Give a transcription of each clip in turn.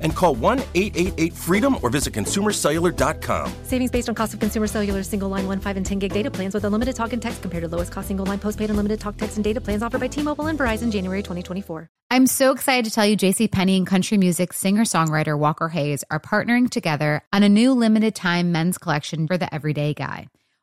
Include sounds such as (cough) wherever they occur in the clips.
and call 1 888 freedom or visit consumercellular.com. Savings based on cost of consumer cellular single line 1, 5, and 10 gig data plans with unlimited talk and text compared to lowest cost single line postpaid unlimited talk, text, and data plans offered by T Mobile and Verizon January 2024. I'm so excited to tell you JC Penney and country music singer-songwriter Walker Hayes are partnering together on a new limited time men's collection for the everyday guy.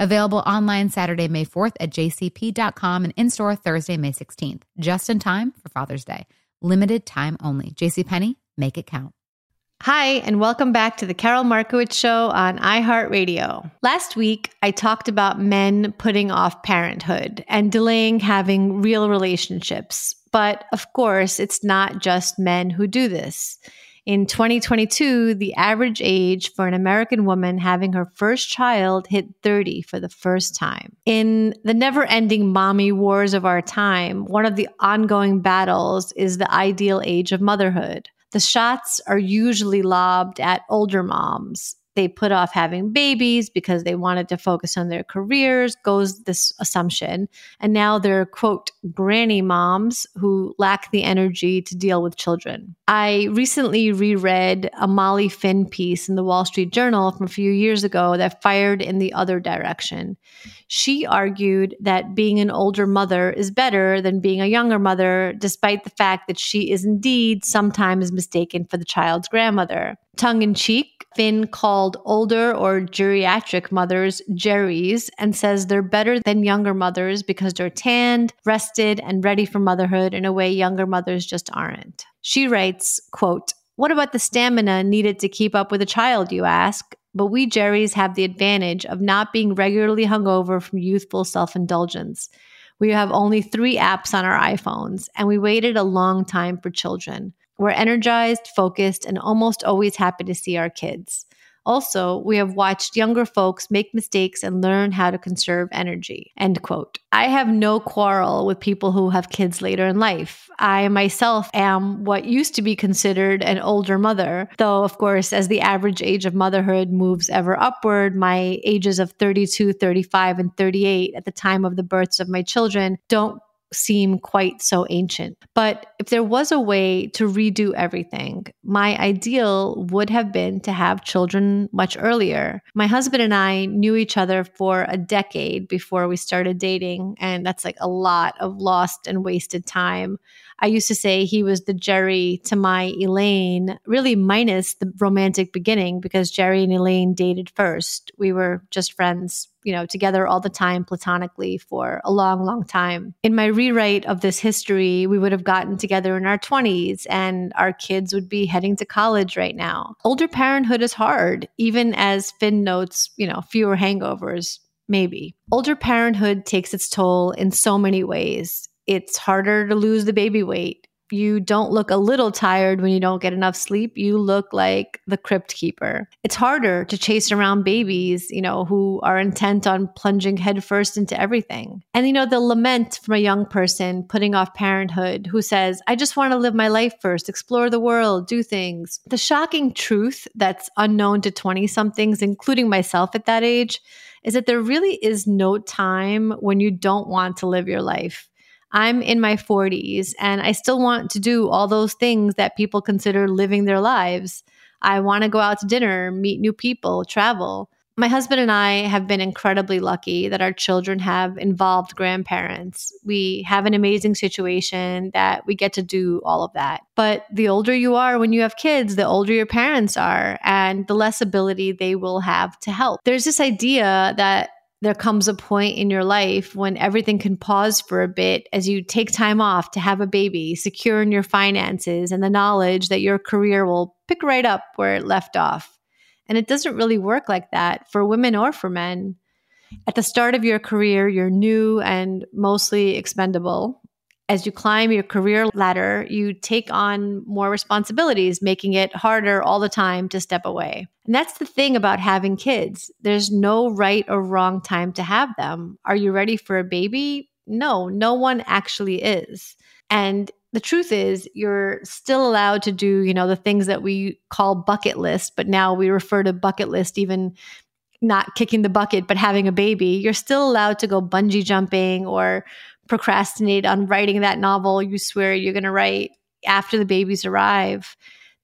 Available online Saturday, May 4th at jcp.com and in store Thursday, May 16th, just in time for Father's Day. Limited time only. JCPenney, make it count. Hi, and welcome back to the Karol Markowicz Show on iHeartRadio. Last week, I talked about men putting off parenthood and delaying having real relationships. But of course, it's not just men who do this. In 2022, the average age for an American woman having her first child hit 30 for the first time. In the never ending mommy wars of our time, one of the ongoing battles is the ideal age of motherhood. The shots are usually lobbed at older moms, they put off having babies because they wanted to focus on their careers, goes this assumption. And now they're, quote, granny moms who lack the energy to deal with children. I recently reread a Molly Finn piece in the Wall Street Journal from a few years ago that fired in the other direction. She argued that being an older mother is better than being a younger mother, despite the fact that she is indeed sometimes mistaken for the child's grandmother. Tongue in cheek, Finn called older or geriatric mothers Jerry's and says they're better than younger mothers because they're tanned, rested, and ready for motherhood in a way younger mothers just aren't. She writes, quote, what about the stamina needed to keep up with a child, you ask? But we Jerry's have the advantage of not being regularly hungover from youthful self indulgence. We have only three apps on our iPhones, and we waited a long time for children. We're energized, focused, and almost always happy to see our kids. Also, we have watched younger folks make mistakes and learn how to conserve energy. End quote. I have no quarrel with people who have kids later in life. I myself am what used to be considered an older mother, though, of course, as the average age of motherhood moves ever upward, my ages of 32, 35, and 38 at the time of the births of my children don't seem quite so ancient. But if there was a way to redo everything, my ideal would have been to have children much earlier. My husband and I knew each other for a decade before we started dating, and that's like a lot of lost and wasted time. I used to say he was the Jerry to my Elaine, really minus the romantic beginning because Jerry and Elaine dated first. We were just friends, you know, together all the time platonically for a long, long time. In my rewrite of this history, we would have gotten together in our 20s and our kids would be heading to college right now. Older parenthood is hard, even as Finn notes, you know, fewer hangovers. Maybe. Older parenthood takes its toll in so many ways it's harder to lose the baby weight. You don't look a little tired when you don't get enough sleep. You look like the crypt keeper. It's harder to chase around babies, you know, who are intent on plunging headfirst into everything. And, you know, the lament from a young person putting off parenthood who says, I just want to live my life first, explore the world, do things. The shocking truth that's unknown to 20 somethings, including myself at that age, is that there really is no time when you don't want to live your life. I'm in my 40s and I still want to do all those things that people consider living their lives. I want to go out to dinner, meet new people, travel. My husband and I have been incredibly lucky that our children have involved grandparents. We have an amazing situation that we get to do all of that. But the older you are when you have kids, the older your parents are, and the less ability they will have to help. There's this idea that there comes a point in your life when everything can pause for a bit as you take time off to have a baby, secure in your finances, and the knowledge that your career will pick right up where it left off. And it doesn't really work like that for women or for men. At the start of your career, you're new and mostly expendable as you climb your career ladder, you take on more responsibilities, making it harder all the time to step away. And that's the thing about having kids. There's no right or wrong time to have them. Are you ready for a baby? No, no one actually is. And the truth is you're still allowed to do, you know, the things that we call bucket list, but now we refer to bucket list even not kicking the bucket but having a baby. You're still allowed to go bungee jumping or procrastinate on writing that novel you swear you're going to write after the babies arrive.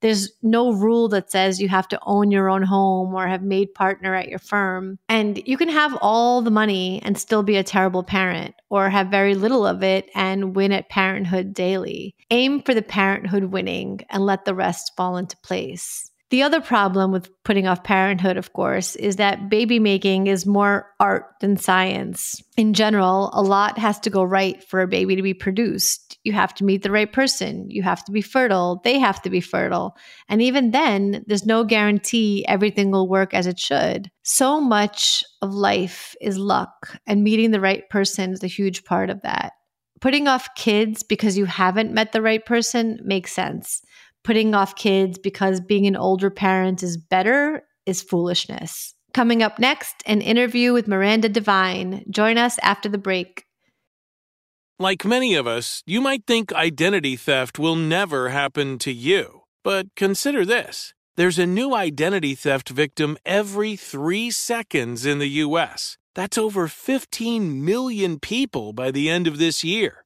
There's no rule that says you have to own your own home or have made partner at your firm. And you can have all the money and still be a terrible parent or have very little of it and win at parenthood daily. Aim for the parenthood winning and let the rest fall into place. The other problem with putting off parenthood, of course, is that baby making is more art than science. In general, a lot has to go right for a baby to be produced. You have to meet the right person, you have to be fertile, they have to be fertile. And even then, there's no guarantee everything will work as it should. So much of life is luck, and meeting the right person is a huge part of that. Putting off kids because you haven't met the right person makes sense putting off kids because being an older parent is better is foolishness. Coming up next, an interview with Miranda Devine. Join us after the break. Like many of us, you might think identity theft will never happen to you. But consider this there's a new identity theft victim every three seconds in the U.S. That's over 15 million people by the end of this year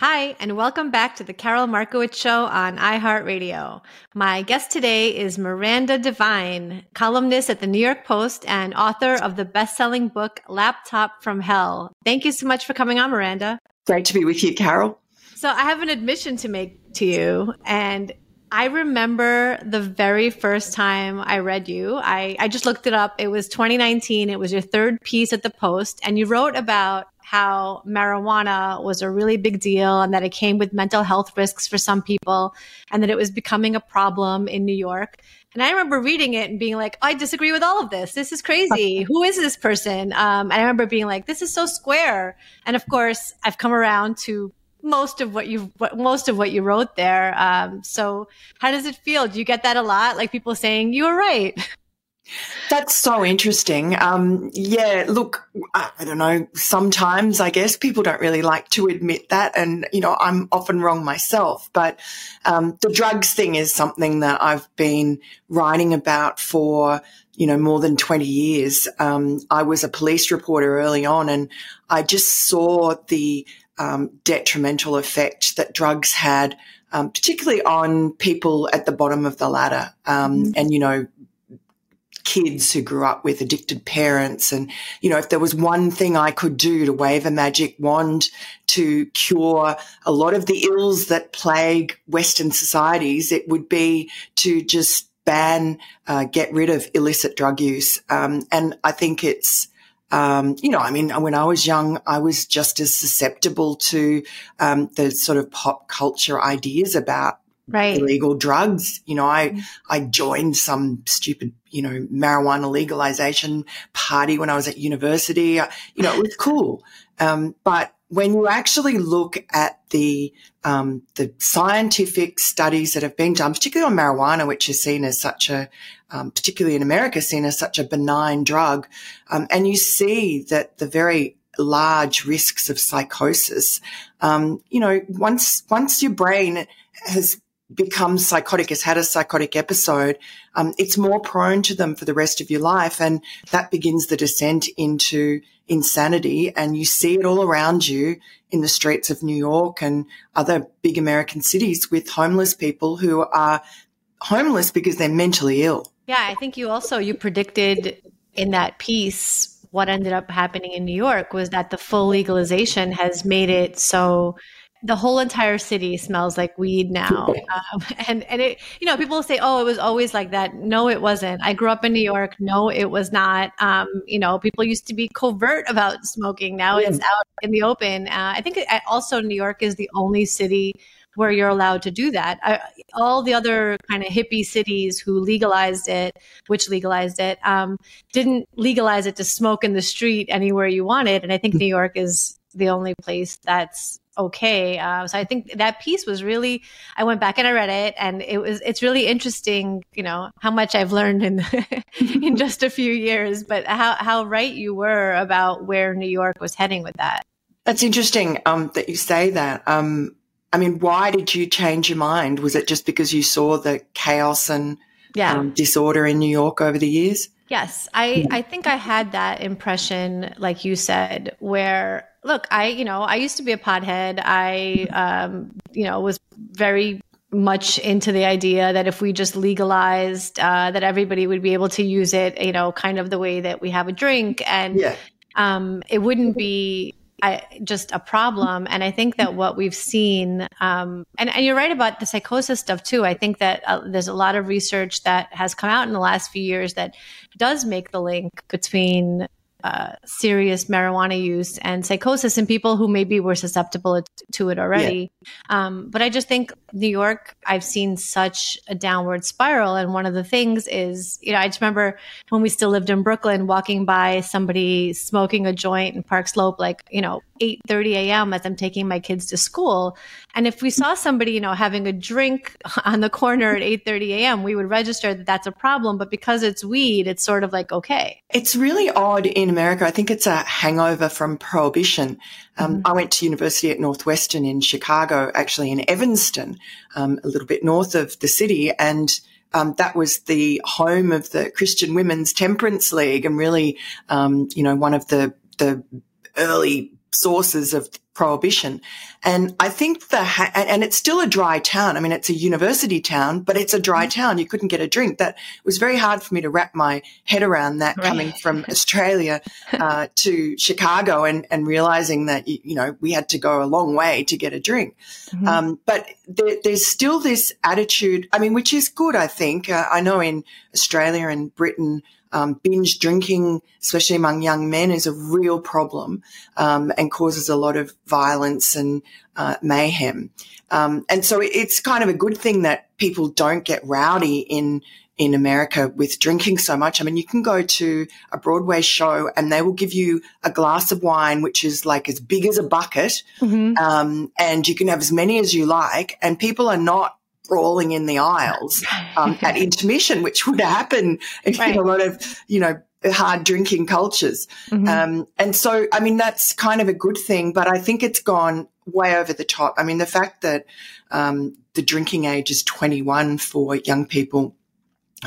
Hi, and welcome back to the Karol Markowicz Show on iHeartRadio. My guest today is Miranda Devine, columnist at the New York Post and author of the best selling book, Laptop from Hell. Thank you so much for coming on, Miranda. Great to be with you, Karol. So, I have an admission to make to you, and I remember the very first time I read you. I, I just looked it up. It was 2019. It was your third piece at the Post, and you wrote about how marijuana was a really big deal and that it came with mental health risks for some people and that it was becoming a problem in New York. And I remember reading it and being like, I disagree with all of this. This is crazy. (laughs) Who is this person? Um, and I remember being like, this is so square. And of course, I've come around to most of what you most of what you wrote there. Um, so how does it feel? Do you get that a lot? Like people saying you were right? (laughs) That's so interesting. Um, yeah, look, I, I don't know. Sometimes I guess people don't really like to admit that. And, you know, I'm often wrong myself. But um, the drugs thing is something that I've been writing about for, you know, more than 20 years. Um, I was a police reporter early on and I just saw the um, detrimental effect that drugs had. Um, particularly on people at the bottom of the ladder. Um, mm-hmm. And, you know, kids who grew up with addicted parents. And, you know, if there was one thing I could do to wave a magic wand to cure a lot of the ills that plague Western societies, it would be to just ban, uh, get rid of illicit drug use. Um, and I think it's, um, you know, I mean, when I was young, I was just as susceptible to um, the sort of pop culture ideas about right. illegal drugs. You know, I, mm. I joined some stupid, you know, marijuana legalization party when I was at university. You know, it was cool. Um, but when you actually look at the um, the scientific studies that have been done, particularly on marijuana, which is seen as such a, um, particularly in America, seen as such a benign drug, um, and you see that the very large risks of psychosis. Um, you know, once once your brain has becomes psychotic, has had a psychotic episode, um, it's more prone to them for the rest of your life. And that begins the descent into insanity. And you see it all around you in the streets of New York and other big American cities with homeless people who are homeless because they're mentally ill. Yeah, I think you also, you predicted in that piece what ended up happening in New York was that the full legalization has made it so the whole entire city smells like weed now. (laughs) Um, and, and it, you know, people say, oh, it was always like that. No, it wasn't. I grew up in New York. No, it was not. Um, you know, people used to be covert about smoking. Now it's out in the open. Uh, I think also New York is the only city where you're allowed to do that. I, all the other kind of hippie cities who legalized it, which legalized it, um, didn't legalize it to smoke in the street anywhere you wanted. And I think New York is the only place that's okay. Uh, so I think that piece was really. I went back and I read it, and it was. It's really interesting, you know, how much I've learned in (laughs) in just a few years, but how how right you were about where New York was heading with that. That's interesting um, that you say that. Um, I mean, why did you change your mind? Was it just because you saw the chaos and yeah. um, disorder in New York over the years? Yes, I, I think I had that impression, like you said, where look, I, you know, I used to be a pothead. I, um, you know, was very much into the idea that if we just legalized, uh, that everybody would be able to use it, you know, kind of the way that we have a drink, and yeah. um, it wouldn't be I, just a problem. And I think that what we've seen, um, and, and, you're right about the psychosis stuff too. I think that uh, there's a lot of research that has come out in the last few years that does make the link between uh, serious marijuana use and psychosis in people who maybe were susceptible to it already. Yeah. Um, but I just think New York, I've seen such a downward spiral. And one of the things is, you know, I just remember when we still lived in Brooklyn, walking by somebody smoking a joint in Park Slope, like, you know, 8 30 a.m. as I'm taking my kids to school. And if we saw somebody, you know, having a drink (laughs) on the corner at 8 30 a.m., we would register that that's a problem. But because it's weed, it's sort of like, okay. It's really odd in America. I think it's a hangover from prohibition. Um, mm-hmm. I went to university at Northwestern in Chicago, actually in Evanston, um, a little bit north of the city. And um, that was the home of the Christian Women's Temperance League and really, um, you know, one of the, the early sources of prohibition. And I think the, ha- and it's still a dry town. I mean, it's a university town, but it's a dry mm-hmm. town. You couldn't get a drink. That was very hard for me to wrap my head around that right. coming from (laughs) Australia, uh, to Chicago and, and realizing that, you know, we had to go a long way to get a drink. Mm-hmm. Um, but there, there's still this attitude. I mean, which is good, I think. Uh, I know in Australia and Britain, um, binge drinking, especially among young men, is a real problem um, and causes a lot of violence and uh, mayhem. Um, and so it's kind of a good thing that people don't get rowdy in in America with drinking so much. I mean, you can go to a Broadway show and they will give you a glass of wine, which is like as big as a bucket, mm-hmm. um, and you can have as many as you like, and people are not brawling in the aisles um, at (laughs) intermission, which would happen in right. a lot of, you know, hard drinking cultures. Mm-hmm. Um, and so, I mean, that's kind of a good thing, but I think it's gone way over the top. I mean, the fact that um, the drinking age is 21 for young people.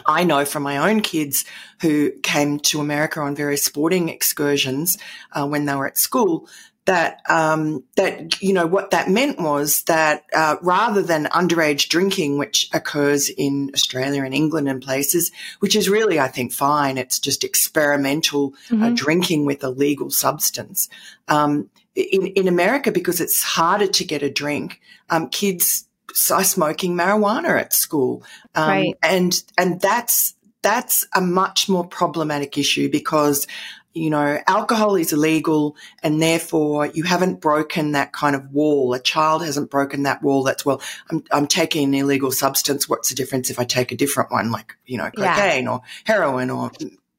I know from my own kids who came to America on various sporting excursions uh, when they were at school that um, that you know what that meant was that uh, rather than underage drinking, which occurs in Australia and England and places, which is really I think fine. It's just experimental uh, mm-hmm. uh, drinking with a legal substance. Um, in in America, because it's harder to get a drink, um, kids are smoking marijuana at school, um, right. and and that's that's a much more problematic issue because you know, alcohol is illegal and therefore you haven't broken that kind of wall. A child hasn't broken that wall. That's, well, I'm, I'm taking an illegal substance. What's the difference if I take a different one, like, you know, cocaine yeah. or heroin or,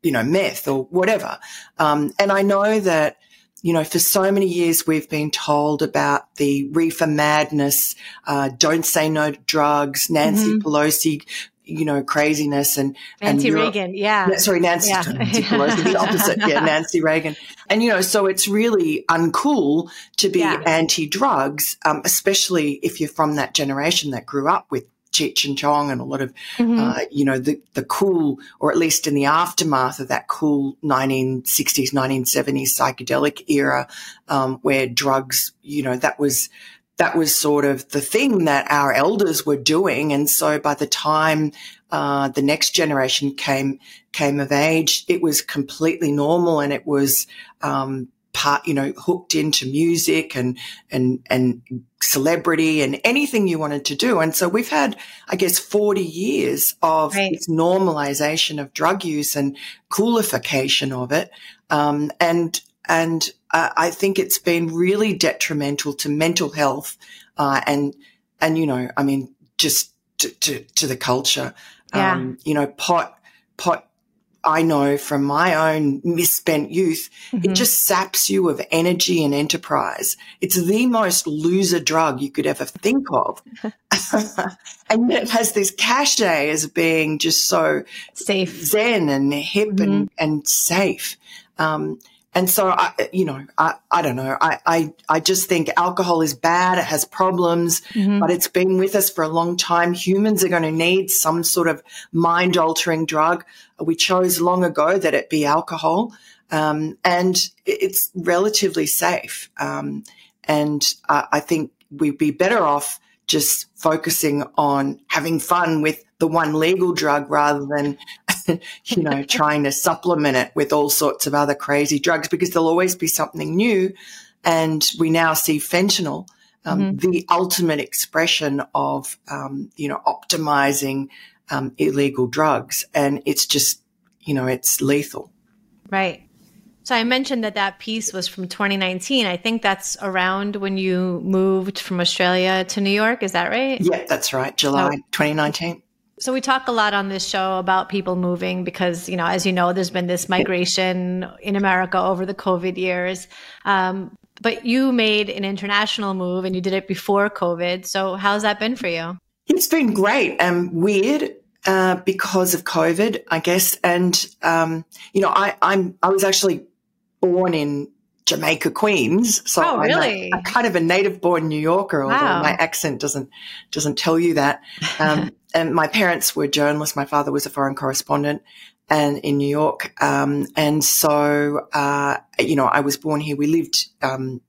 you know, meth or whatever. Um, and I know that, you know, for so many years we've been told about the reefer madness, uh, don't say no to drugs, Nancy mm-hmm. Pelosi you know, craziness and Nancy and Reagan, yeah. Sorry, Nancy, yeah. Nancy Pelosi, the opposite, (laughs) yeah, Nancy Reagan, and you know, so it's really uncool to be yeah. anti-drugs, um, especially if you're from that generation that grew up with Cheech and Chong and a lot of, mm-hmm. uh, you know, the, the cool, or at least in the aftermath of that cool 1960s, 1970s psychedelic era, um, where drugs, you know, that was, that was sort of the thing that our elders were doing. And so by the time uh, the next generation came came of age, it was completely normal, and it was um, part, you know, hooked into music and and and celebrity and anything you wanted to do. And so we've had, I guess, forty years of right. this normalization of drug use and coolification of it, um, and and uh, I think it's been really detrimental to mental health uh, and and you know, I mean, just to, to, to the culture. Yeah. Um, you know, pot pot. I know from my own misspent youth, mm-hmm. it just saps you of energy and enterprise. It's the most loser drug you could ever think of. (laughs) (laughs) and it has this cachet as being just so safe, zen and hip mm-hmm. and, and safe. Um, and so I, you know, I, I don't know. I, I, I just think alcohol is bad. It has problems, mm-hmm. but it's been with us for a long time. Humans are going to need some sort of mind altering drug. We chose long ago that it be alcohol. Um, and it's relatively safe. Um, and I, I think we'd be better off just focusing on having fun with the one legal drug rather than (laughs) you know, trying to supplement it with all sorts of other crazy drugs because there'll always be something new. And we now see fentanyl, um, mm-hmm. the ultimate expression of, um, you know, optimizing um, illegal drugs. And it's just, you know, it's lethal. Right. So I mentioned that that piece was from 2019. I think that's around when you moved from Australia to New York. Is that right? Yeah, that's right. July so, 2019. So we talk a lot on this show about people moving because, you know, as you know, there's been this migration in America over the COVID years. Um, but you made an international move and you did it before COVID. So how's that been for you? It's been great and weird uh, because of COVID, I guess. And um, you know, I, I'm I was actually born in Jamaica, Queens. So oh, really? I'm, a, I'm kind of a native born New Yorker, although wow. my accent doesn't doesn't tell you that. Um, (laughs) and my parents were journalists. My father was a foreign correspondent and in New York. Um, and so, uh, you know, I was born here. We lived, um,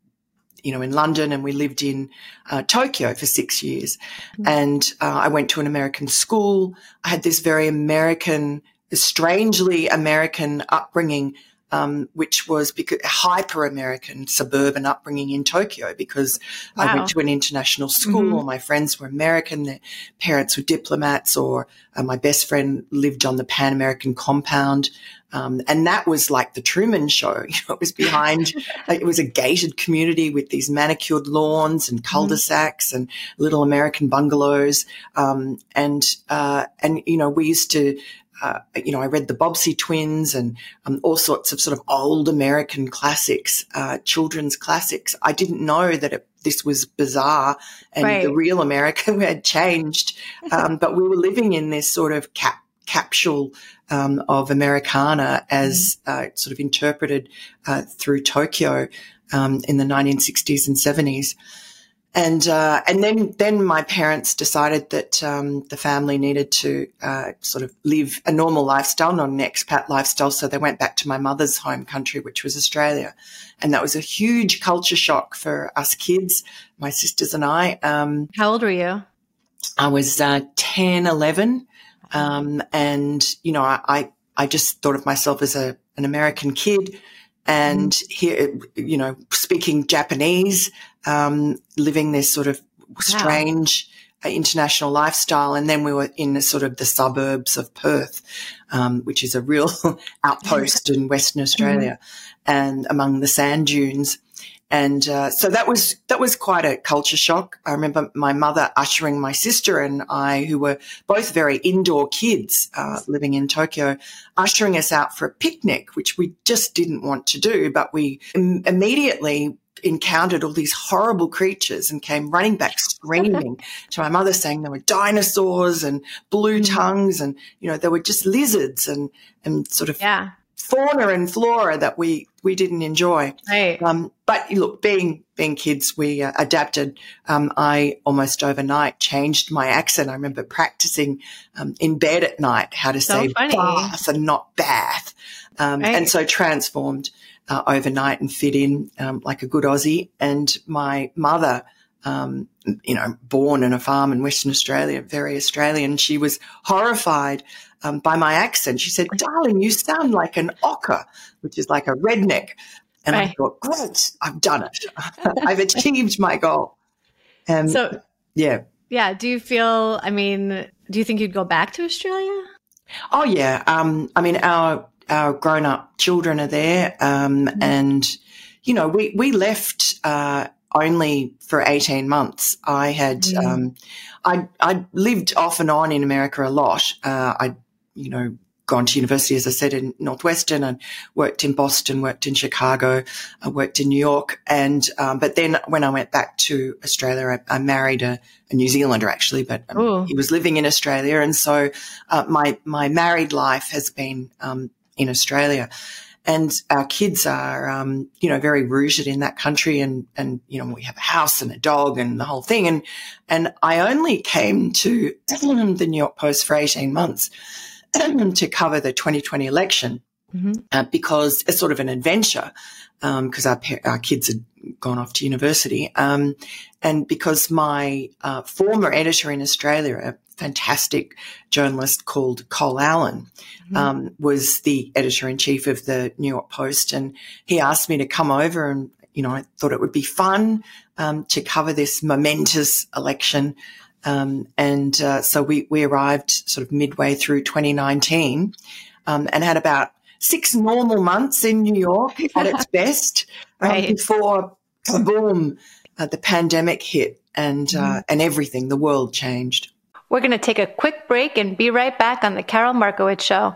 you know, in London and we lived in uh, Tokyo for six years. Mm-hmm. And uh, I went to an American school. I had this very American, strangely American upbringing um, which was because hyper American suburban upbringing in Tokyo because wow. I went to an international school. Mm-hmm. All my friends were American. Their parents were diplomats, or uh, my best friend lived on the Pan American compound. Um, and that was like the Truman Show. (laughs) You know, it was behind. (laughs) it was a gated community with these manicured lawns and cul-de-sacs mm-hmm. and little American bungalows. Um, and uh, and you know, we used to uh, you know, I read the Bobbsey Twins and um, all sorts of sort of old American classics, uh, children's classics. I didn't know that it, this was bizarre and right. the real America (laughs) had changed. Um, but we were living in this sort of cap- capsule um, of Americana as mm. uh, sort of interpreted uh, through Tokyo um, in the 1960s and 70s and uh, and then then my parents decided that um, the family needed to uh, sort of live a normal lifestyle, not an expat lifestyle. So they went back to my mother's home country, which was Australia, and that was a huge culture shock for us kids, my sisters and I. Um, How old were you? I was uh, 10, 11. Um, and you know, I I just thought of myself as a an American kid and mm. here, you know, speaking Japanese, um, living this sort of strange wow. uh, international lifestyle. And then we were in sort of the suburbs of Perth, um, which is a real (laughs) outpost in Western Australia mm. and among the sand dunes. And uh, so that was that was quite a culture shock. I remember my mother ushering my sister and I, who were both very indoor kids uh, living in Tokyo, ushering us out for a picnic, which we just didn't want to do, but we Im- immediately encountered all these horrible creatures and came running back screaming (laughs) to my mother saying there were dinosaurs and blue mm. tongues and you know there were just lizards and and sort of yeah fauna and flora that we we didn't enjoy. Right. Um, but look, being being kids, we uh, adapted. Um, I almost overnight changed my accent. I remember practicing um, in bed at night how to so say funny. bath and not bath, um, right. and so transformed uh, overnight and fit in um, like a good Aussie. And my mother um, you know, born in a farm in Western Australia, very Australian. She was horrified um, by my accent. She said, darling, you sound like an ocker, which is like a redneck. And right. I thought, great, I've done it. (laughs) I've achieved my goal. And so, yeah. Yeah. Do you feel, I mean, do you think you'd go back to Australia? Oh, yeah. Um, I mean, our, our grown up children are there. Um, mm-hmm. and, you know, we, we left, uh, only for 18 months. I had, mm. um, I, I lived off and on in America a lot. Uh, I, you know, gone to university, as I said, in Northwestern and worked in Boston, worked in Chicago, I worked in New York. And, um, but then when I went back to Australia, I, I married a, a, New Zealander actually, but um, he was living in Australia. And so, uh, my, my married life has been, um, in Australia and our kids are, um, you know, very rooted in that country, and and you know, we have a house and a dog and the whole thing. And and I only came to the New York Post for eighteen months to cover the 2020 election mm-hmm. uh, because it's sort of an adventure because um, our our kids had gone off to university, um, and because my uh, former editor in Australia, fantastic journalist called Col Allan, mm-hmm. um, was the editor in chief of the New York Post. And he asked me to come over and, you know, I thought it would be fun um, to cover this momentous election. Um, and uh, so we, we arrived sort of midway through 2019 um, and had about six normal months in New York (laughs) at its best um, right. before boom, uh, the pandemic hit and uh, mm-hmm. and everything, the world changed. We're going to take a quick break and be right back on The Karol Markowicz Show.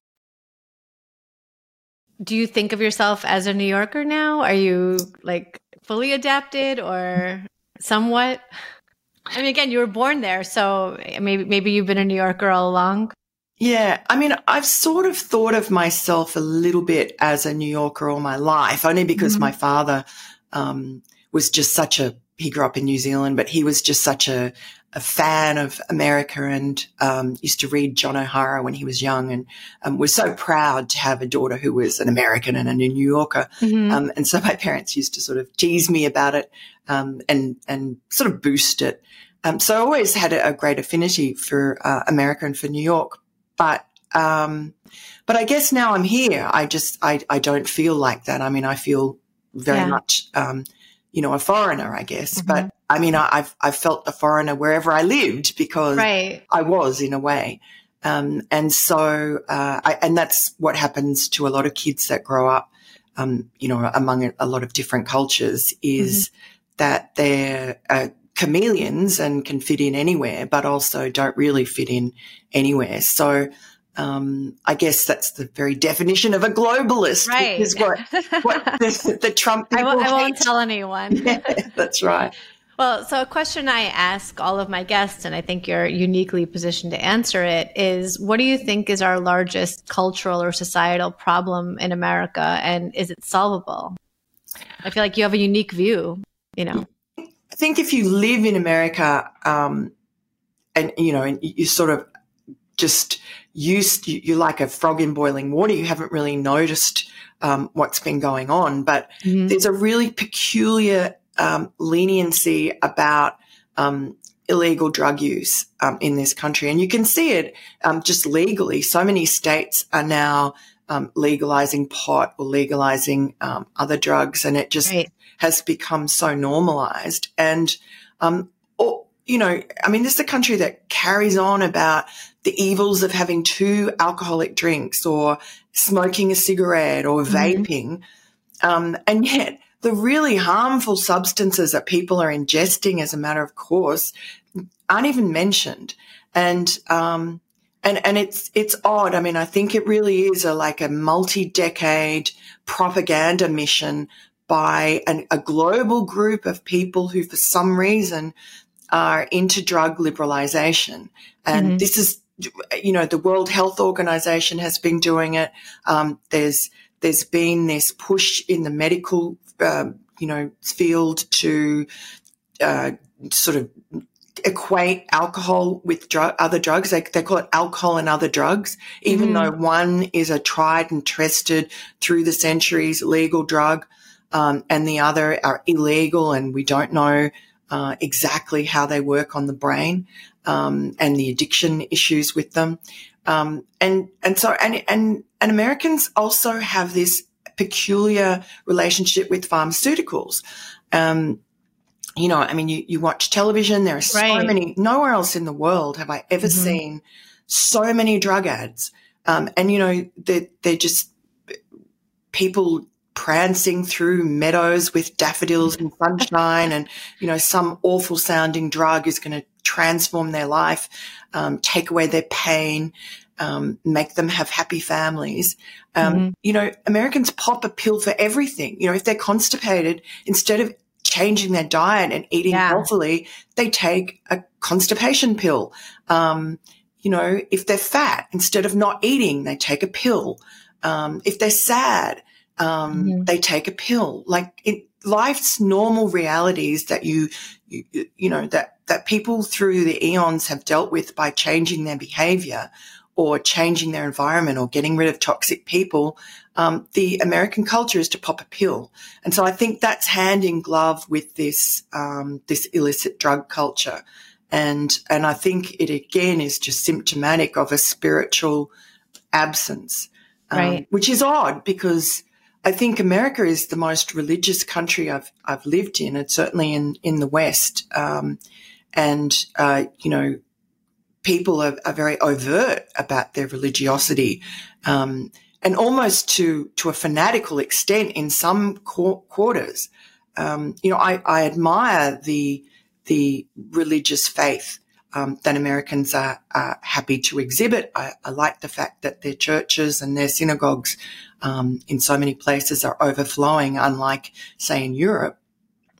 Do you think of yourself as a New Yorker now? Are you like fully adapted or somewhat? I mean, again, you were born there, so maybe maybe you've been a New Yorker all along. Yeah, I mean, I've sort of thought of myself a little bit as a New Yorker all my life, only because Mm-hmm. my father um, was just such a. He grew up in New Zealand, but he was just such a, a fan of America and um, used to read John O'Hara when he was young, and um, was so proud to have a daughter who was an American and a New Yorker. Mhm. Um, and so my parents used to sort of tease me about it um, and and sort of boost it. Um, so I always had a, a great affinity for uh, America and for New York, but um, but I guess now I'm here. I just I I don't feel like that. I mean, I feel very Yeah. much um, you know a foreigner, I guess. Mhm. But I mean, I, I've I've felt a foreigner wherever I lived because right. I was in a way. Um, and so, uh, I, and that's what happens to a lot of kids that grow up, um, you know, among a, lot of different cultures is that they're uh, chameleons and can fit in anywhere, but also don't really fit in anywhere. So, um, I guess that's the very definition of a globalist, Right. is what, what the, (laughs) (laughs) the Trump I, people won't, won't tell anyone. (laughs) Yeah, that's right. Well, so a question I ask all of my guests, and I think you're uniquely positioned to answer it, is what do you think is our largest cultural or societal problem in America, and is it solvable? I feel like you have a unique view, you know. I think if you live in America, um, and you know, and you, sort of just used, you, you're like a frog in boiling water. You haven't really noticed um, what's been going on, but Mhm. there's a really peculiar um, leniency about um, illegal drug use um, in this country, and you can see it um, just legally. So many states are now um, legalizing pot or legalizing um, other drugs, and it just Right. has become so normalized. And, um, or, you know, I mean, this is a country that carries on about the evils of having two alcoholic drinks or smoking a cigarette or vaping. Um, and yet the really harmful substances that people are ingesting as a matter of course aren't even mentioned. And, um, and, and it's, it's odd. I mean, I think it really is a, like a multi-decade propaganda mission by an, a global group of people who, for some reason, are into drug liberalization. And Mhm. this is, you know, the World Health Organization has been doing it. Um, there's, there's been this push in the medical, um, you know, field to, uh, sort of equate alcohol with drug, other drugs. They, they call it alcohol and other drugs, even mm-hmm. though one is a tried and tested through the centuries legal drug, um, and the other are illegal, and we don't know uh, exactly how they work on the brain um, and the addiction issues with them. Um, and and so and and and Americans also have this peculiar relationship with pharmaceuticals. Um, you know, I mean, you, you watch television. There are so right. many. Nowhere else in the world have I ever mm-hmm. seen so many drug ads. Um, and you know, they're, they're just people prancing through meadows with daffodils and sunshine and, you know, some awful sounding drug is going to transform their life, um, take away their pain, um, make them have happy families. Um, mm-hmm. You know, Americans pop a pill for everything. You know, if they're constipated, instead of changing their diet and eating yeah. healthily, they take a constipation pill. Um, you know, if they're fat, instead of not eating, they take a pill. Um, if they're sad, um, mm-hmm. they take a pill. Like it, life's normal realities that you, you, you know, that, that people through the eons have dealt with by changing their behavior or changing their environment or getting rid of toxic people. Um, the American culture is to pop a pill. And so I think that's hand in glove with this, um, this illicit drug culture. And, and I think it again is just symptomatic of a spiritual absence, um, right. which is odd because I think America is the most religious country I've I've lived in, and certainly in in the West. Um, and uh, you know, people are, are, very overt about their religiosity, um, and almost to to a fanatical extent in some qu- quarters. Um, you know, I, I admire the the religious faith um, that Americans are, are, happy to exhibit. I, I, like the fact that their churches and their synagogues um, in so many places are overflowing, unlike, say, in Europe.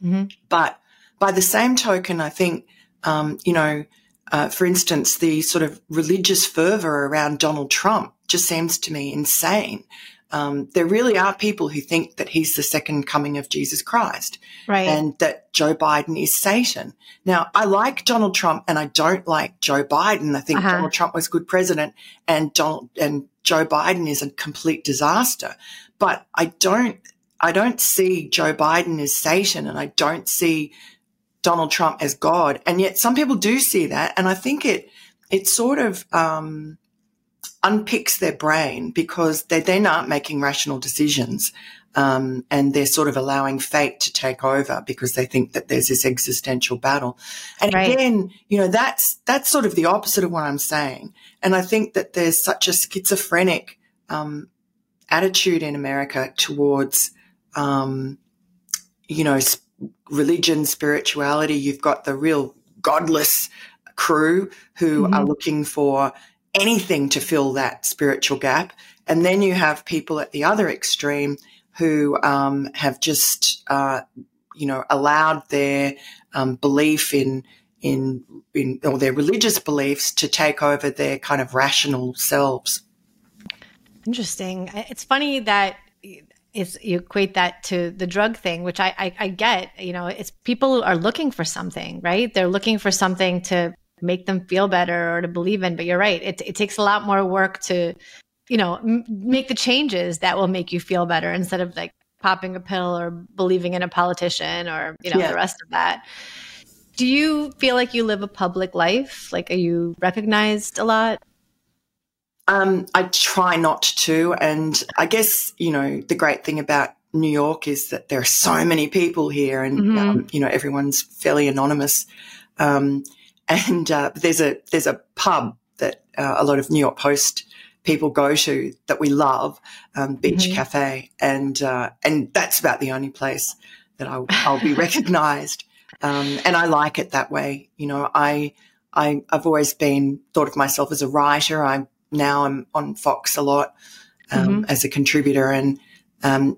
Mm-hmm. But by the same token, I think, um, you know, uh, for instance, the sort of religious fervor around Donald Trump just seems to me insane. Um, there really are people who think that he's the second coming of Jesus Christ. Right. And that Joe Biden is Satan. Now, I like Donald Trump and I don't like Joe Biden. I think uh-huh. Donald Trump was a good president and Donald, and Joe Biden is a complete disaster. But I don't, I don't see Joe Biden as Satan and I don't see Donald Trump as God. And yet some people do see that. And I think it, it sort of, um, unpicks their brain because they then aren't making rational decisions. Um, and they're sort of allowing fate to take over because they think that there's this existential battle. And right. again, you know, that's, that's sort of the opposite of what I'm saying. And I think that there's such a schizophrenic, um, attitude in America towards, um, you know, religion, spirituality. You've got the real godless crew who mm-hmm. are looking for anything to fill that spiritual gap. And then you have people at the other extreme who um, have just, uh, you know, allowed their um, belief in in in or their religious beliefs to take over their kind of rational selves. Interesting. It's funny that it's you equate that to the drug thing, which I, I, I get. You know, it's people are looking for something, right? They're looking for something to make them feel better or to believe in. But you're right. It, it takes a lot more work to, you know, m- make the changes that will make you feel better instead of like popping a pill or believing in a politician or, you know, yeah. the rest of that. Do you feel like you live a public life? Like, are you recognized a lot? Um, I try not to. And I guess, you know, the great thing about New York is that there are so many people here and, mm-hmm. um, you know, everyone's fairly anonymous. Um, and uh, there's a there's a pub that uh, a lot of New York Post people go to that we love, um, Beach mm-hmm. Cafe, and uh, and that's about the only place that I'll, I'll be (laughs) recognised, um, and I like it that way. You know, I, I I've always been thought of myself as a writer. I now I'm on Fox a lot um, mm-hmm. as a contributor, and um,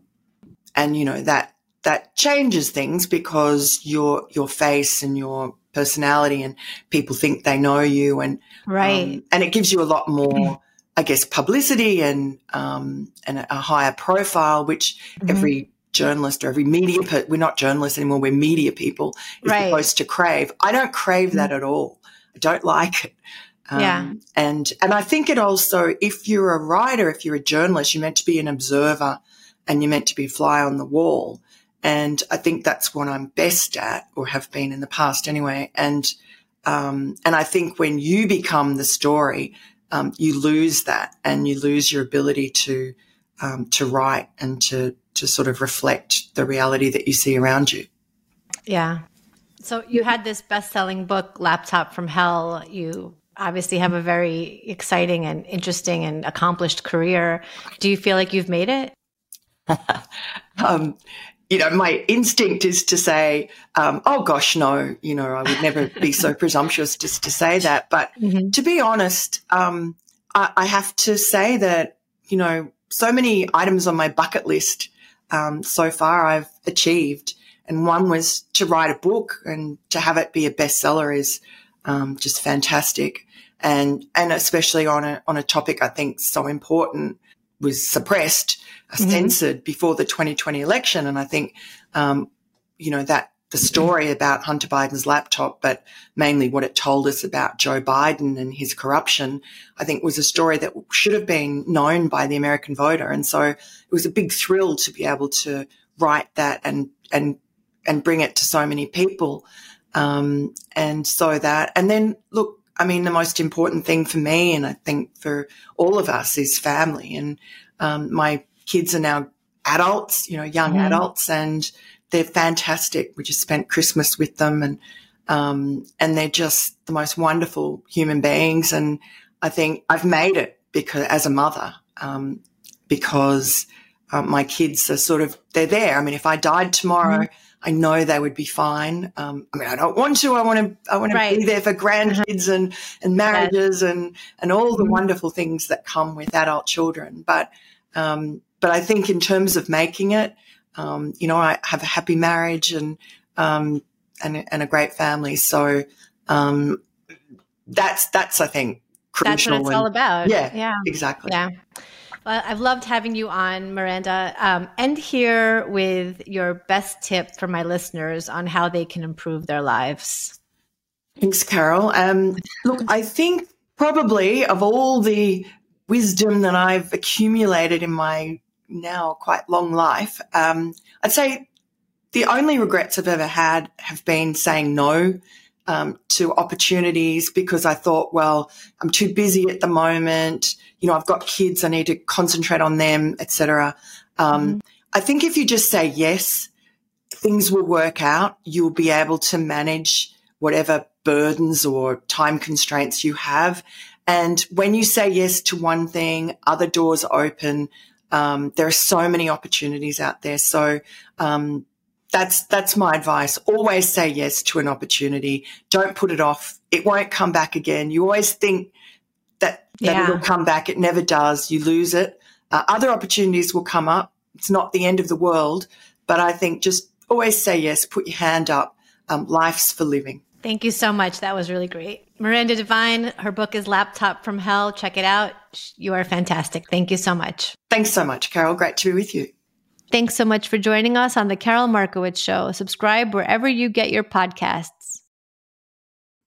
and you know that that changes things because your your face and your personality and people think they know you and right um, and it gives you a lot more I guess publicity and um, and a higher profile which mm-hmm. every journalist or every media, per- we're not journalists anymore, we're media people, is Right. supposed to crave. I don't crave that at all. I don't (laughs) like it. Um, Yeah. And, and I think it also, if you're a writer, if you're a journalist, you're meant to be an observer and you're meant to be a fly on the wall. And I think that's what I'm best at or have been in the past anyway. And, um, and I think when you become the story, um, you lose that and you lose your ability to, um, to write and to, to sort of reflect the reality that you see around you. Yeah. So you had this best-selling book, Laptop from Hell. You obviously have a very exciting and interesting and accomplished career. Do you feel like you've made it? (laughs) um, you know, my instinct is to say, um, oh gosh, no, you know, I would never be so (laughs) presumptuous just to say that. But to be honest, um, I, I have to say that, you know, so many items on my bucket list um, so far I've achieved. And one was to write a book and to have it be a bestseller is um, just fantastic. And, and especially on a, on a topic I think so important was suppressed, uh, censored before the 2020 election. And I think, um, you know, that the story about Hunter Biden's laptop, but mainly what it told us about Joe Biden and his corruption, I think was a story that should have been known by the American voter. And so it was a big thrill to be able to write that and, and, and bring it to so many people. Um, and so that, and then look, I mean, the most important thing for me, and I think for all of us, is family. And um, my kids are now adults, you know, young adults, and they're fantastic. We just spent Christmas with them, and um, and they're just the most wonderful human beings. And I think I've made it because as a mother, um, because um, my kids are sort of they're there. I mean, if I died tomorrow. I know they would be fine. Um, I mean, I don't want to. I want to. I want to be there for grandkids and and marriages and and all the wonderful things that come with adult children. But um, but I think in terms of making it, um, you know, I have a happy marriage and um, and and a great family. So um, that's that's I think crucial. That's what it's and- all about. Yeah, Yeah. exactly. Yeah. Well, I've loved having you on, Miranda. Um, end here with your best tip for my listeners on how they can improve their lives. Thanks, Karol. Um, look, I think probably of all the wisdom that I've accumulated in my now quite long life, um, I'd say the only regrets I've ever had have been saying no um, to opportunities because I thought, well, I'm too busy at the moment. You know, I've got kids. I need to concentrate on them, etc. Um, I think if you just say yes, things will work out. You'll be able to manage whatever burdens or time constraints you have. And when you say yes to one thing, other doors open. Um, there are so many opportunities out there. So, um, that's, that's my advice. Always say yes to an opportunity. Don't put it off. It won't come back again. You always think that, that Yeah. it'll come back. It never does. You lose it. Uh, other opportunities will come up. It's not the end of the world, but I think just always say yes, put your hand up. Um, life's for living. Thank you so much. That was really great. Miranda Devine, her book is Laptop from Hell. Check it out. You are fantastic. Thank you so much. Thanks so much, Karol. Great to be with you. Thanks so much for joining us on The Karol Markowicz Show. Subscribe wherever you get your podcasts.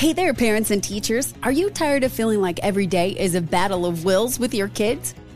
Hey there, parents and teachers. Are you tired of feeling like every day is a battle of wills with your kids?